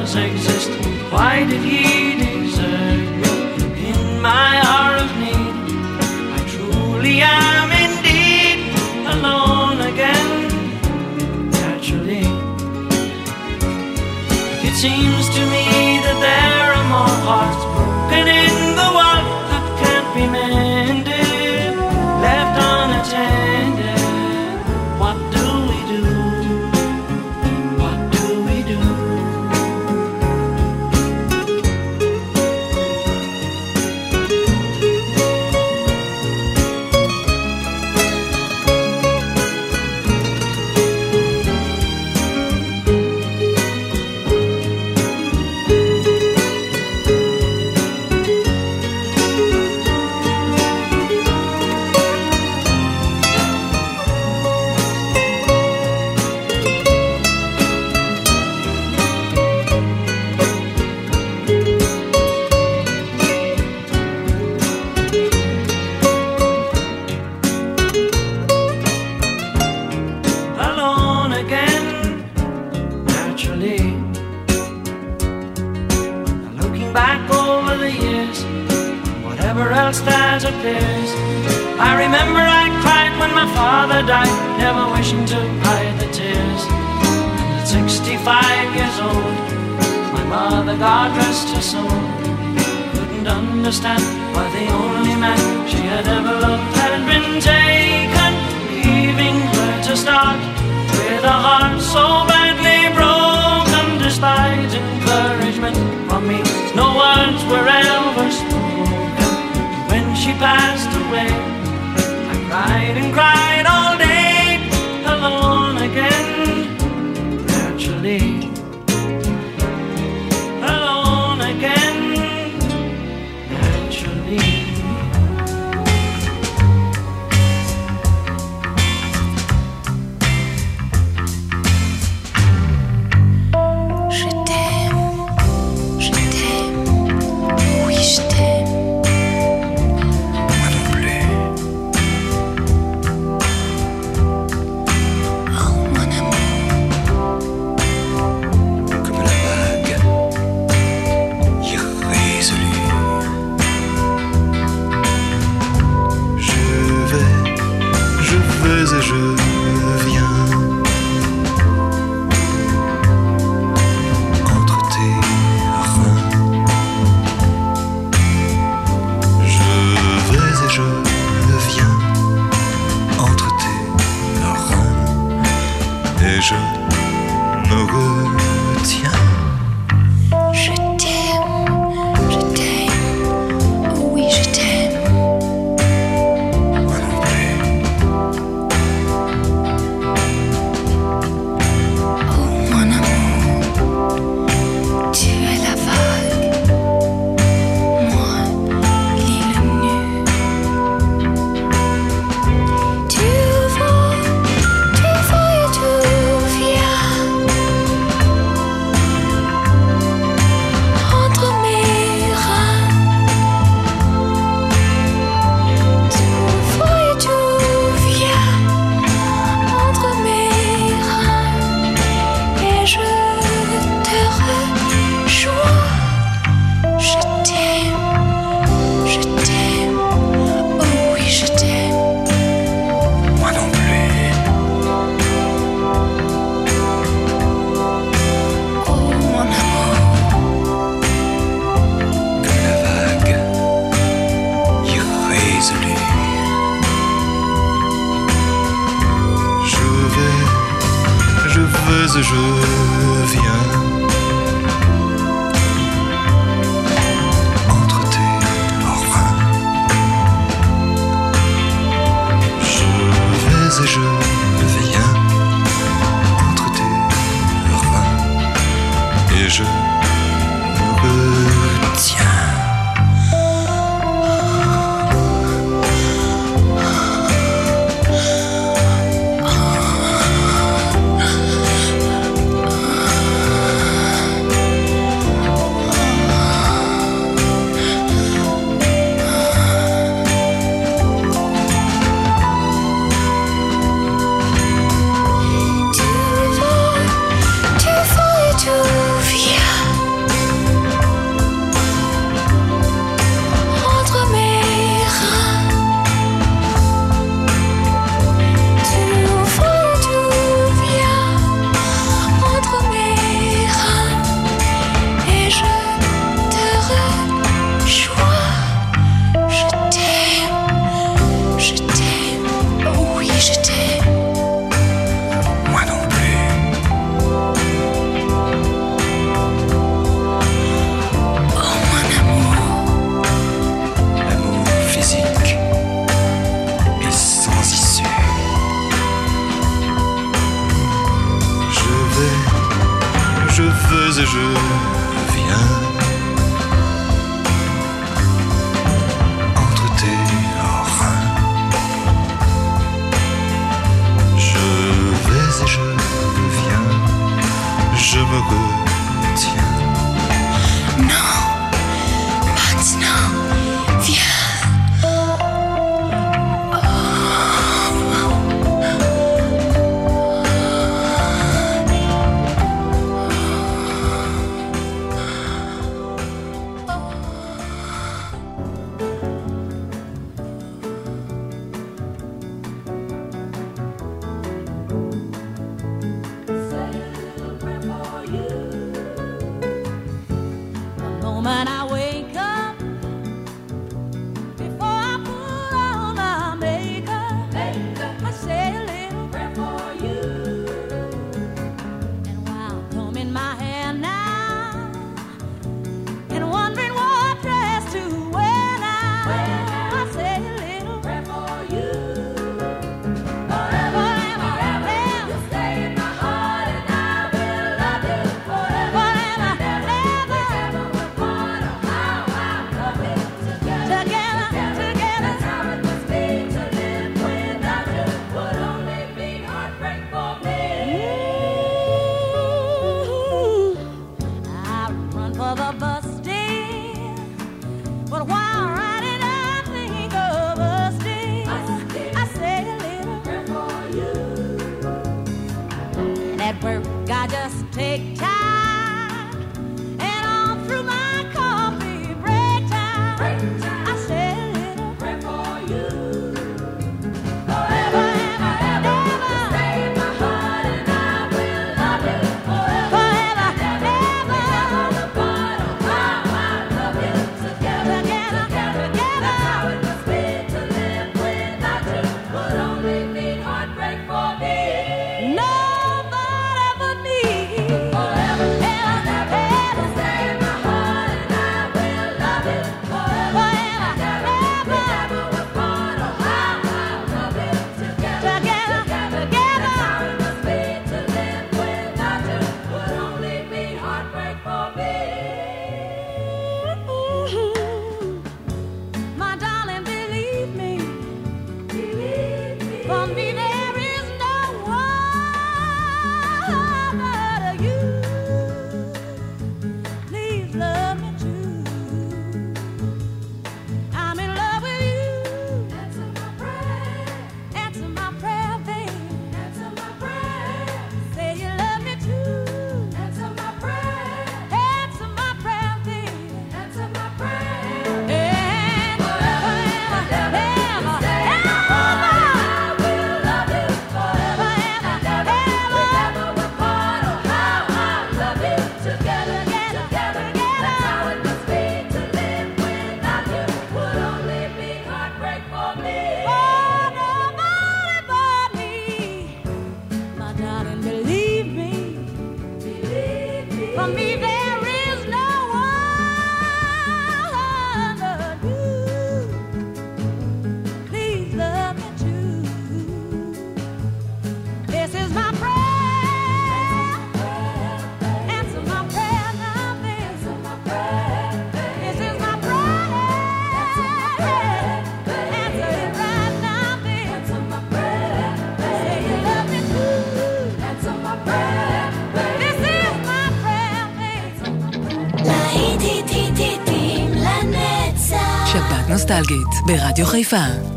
does exist. Why did he she passed away. I cried and cried. חגית, ברדיו חיפה.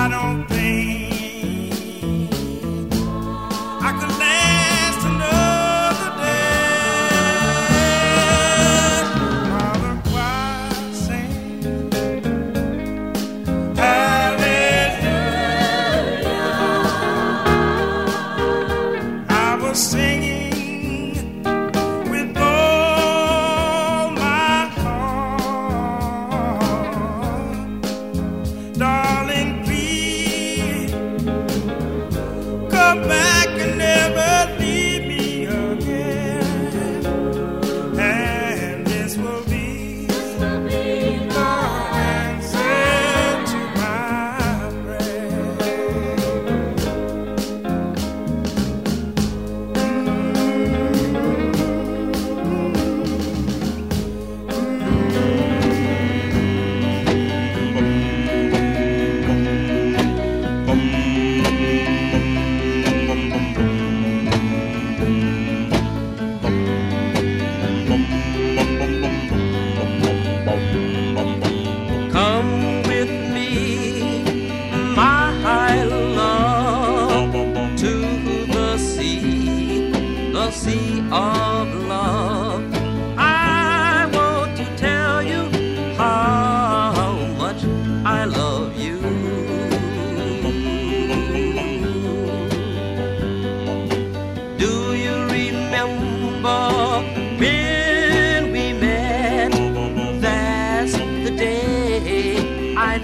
I don't think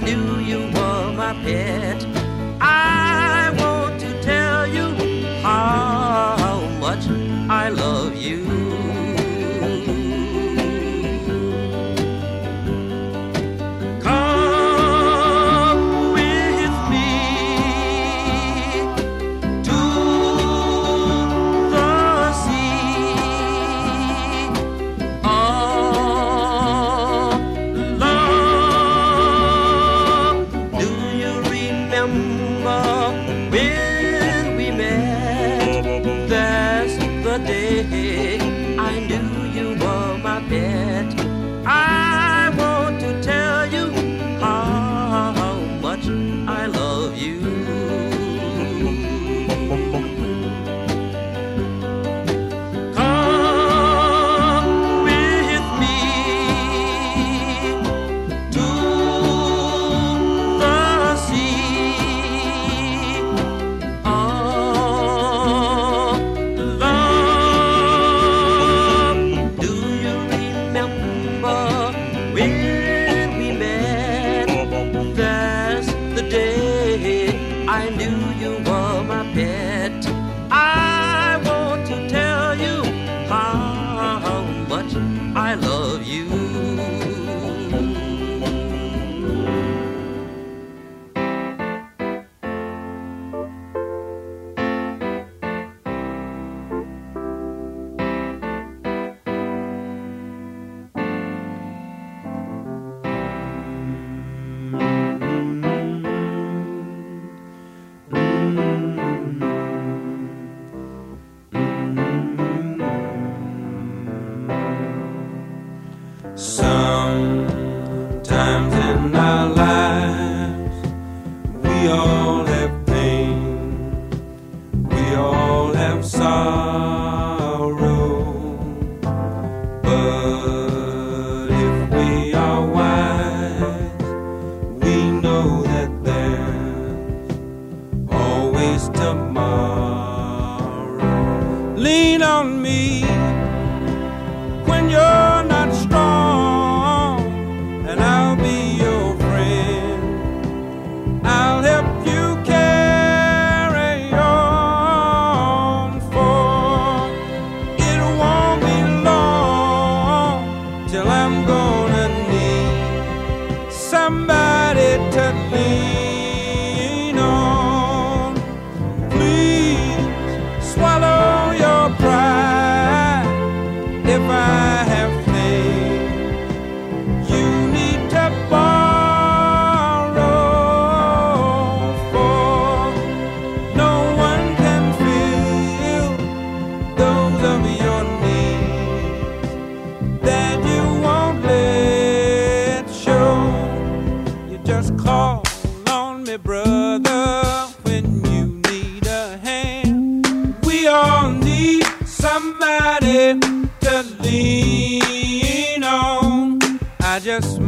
knew you were my pet. All need somebody to lean on. I just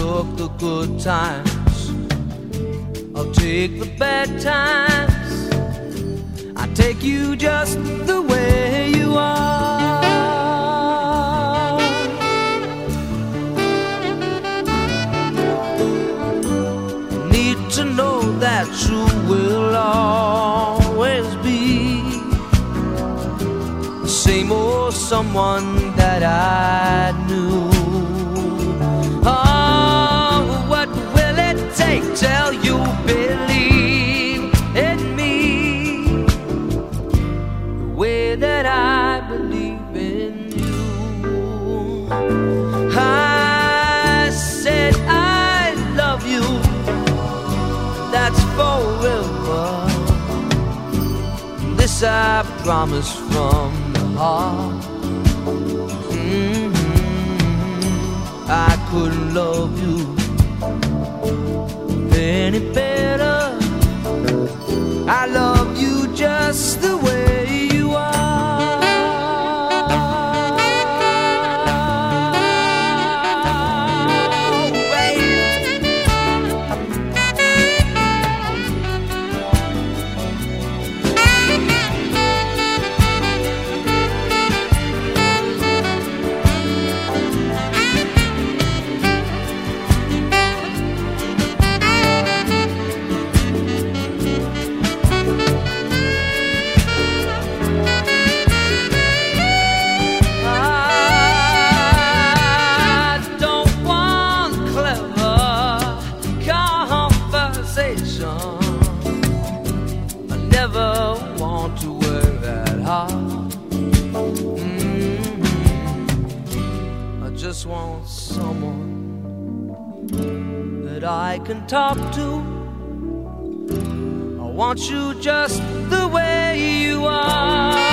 took the good times. I'll take the bad times. I take you just the way you are. Need to know that you will always be the same old someone that I. way that I believe in you. I said I love you, that's forever. This I promise from the heart. Mm-hmm. I couldn't love you any better. I love you just the talk to. I want you just the way you are.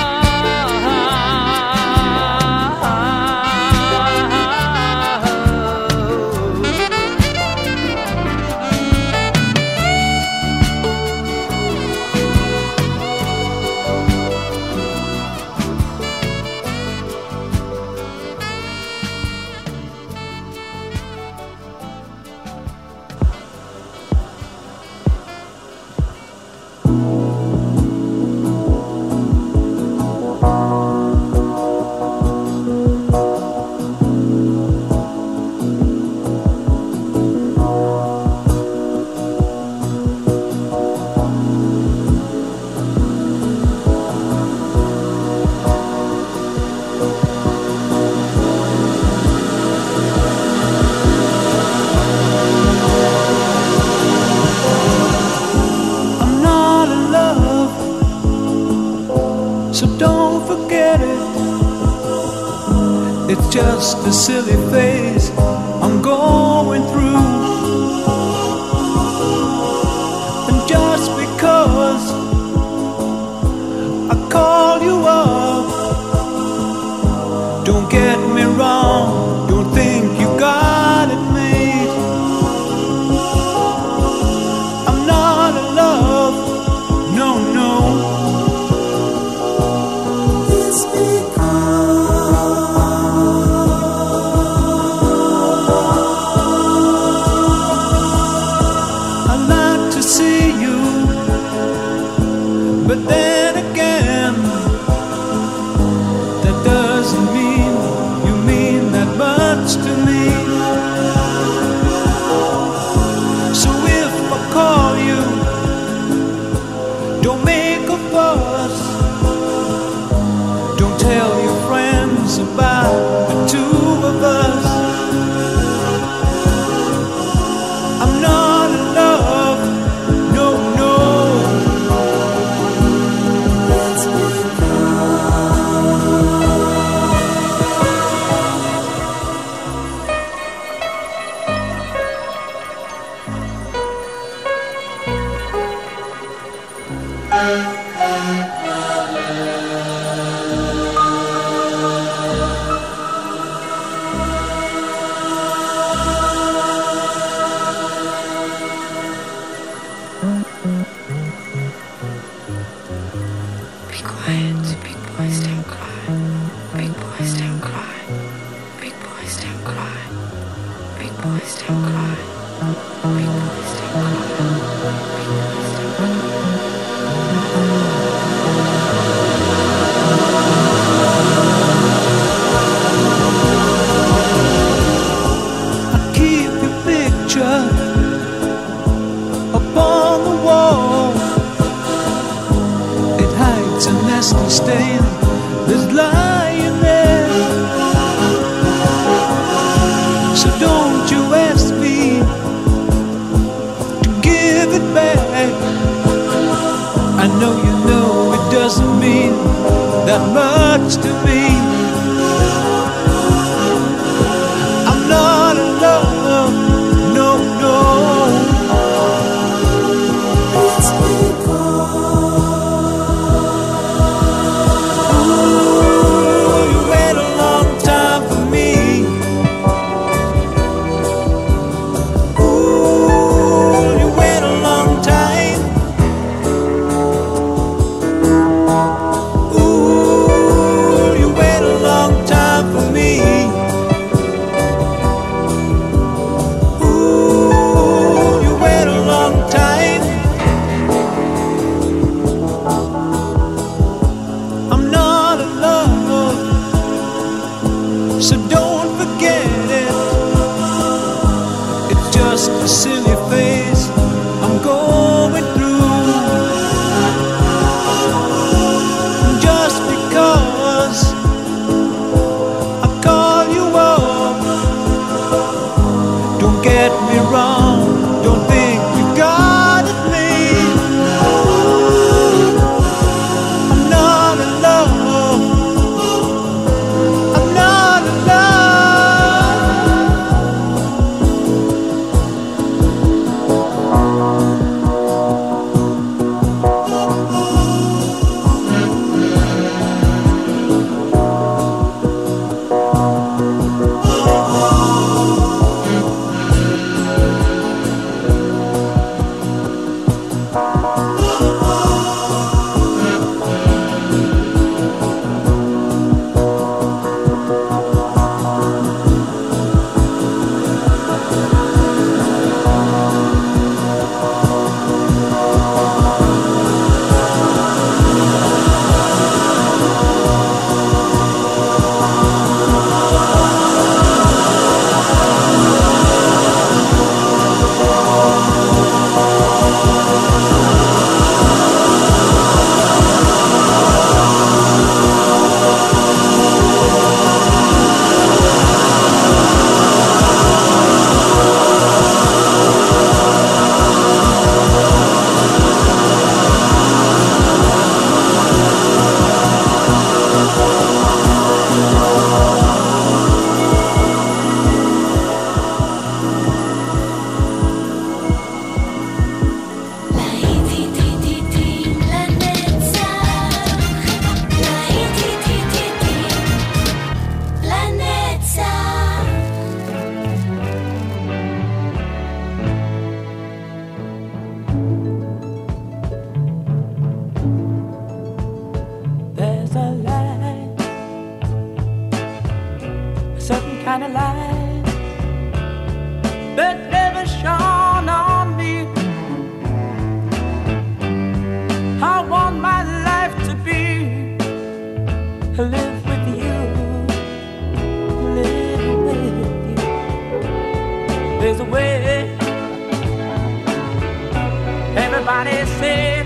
said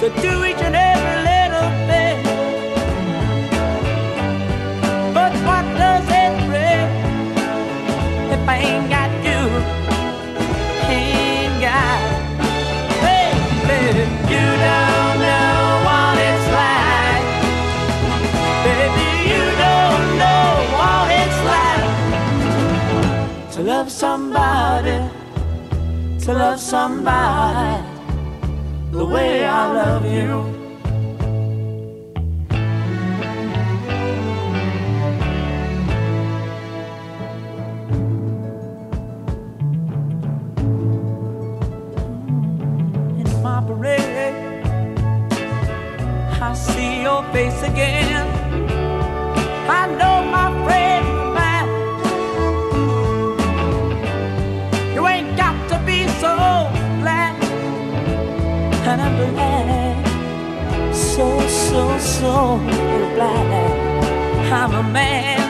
to do each and every to love somebody the way I love you. In my brain, I see your face again. I know so, so, so blind. I'm a man.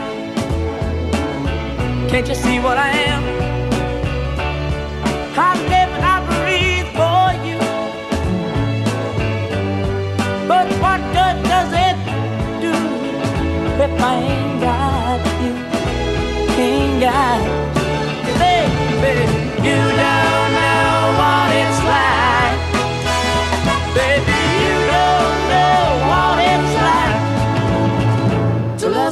Can't you see what I am? I live and I breathe for you. But what good does it do if I ain't got you? Ain't got you, baby, you know.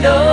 know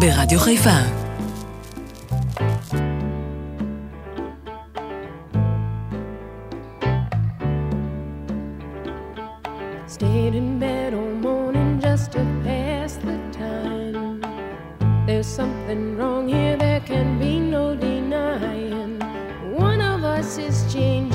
ברדיו Stayed in bed all morning just to pass the time. There's something wrong here, there can be no denying. One of us is genius.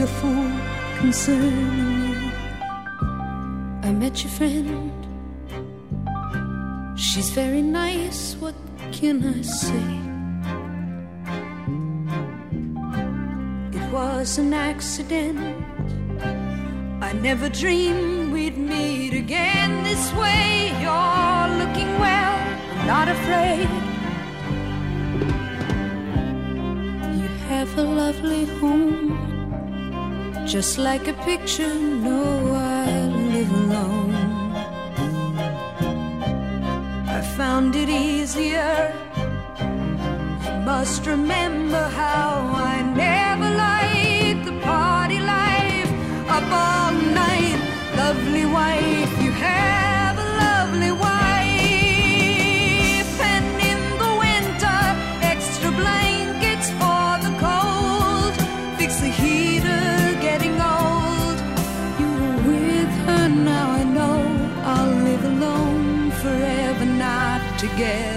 megaphone concerning you. I met your friend. She's very nice, what can I say? It was an accident. I never dreamed we'd meet again this way. You're looking well, I'm not afraid. You have a lovely home just like a picture. No, I live alone. I found it easier. Must remember how I never liked the party life. Up all night, lovely wife. together.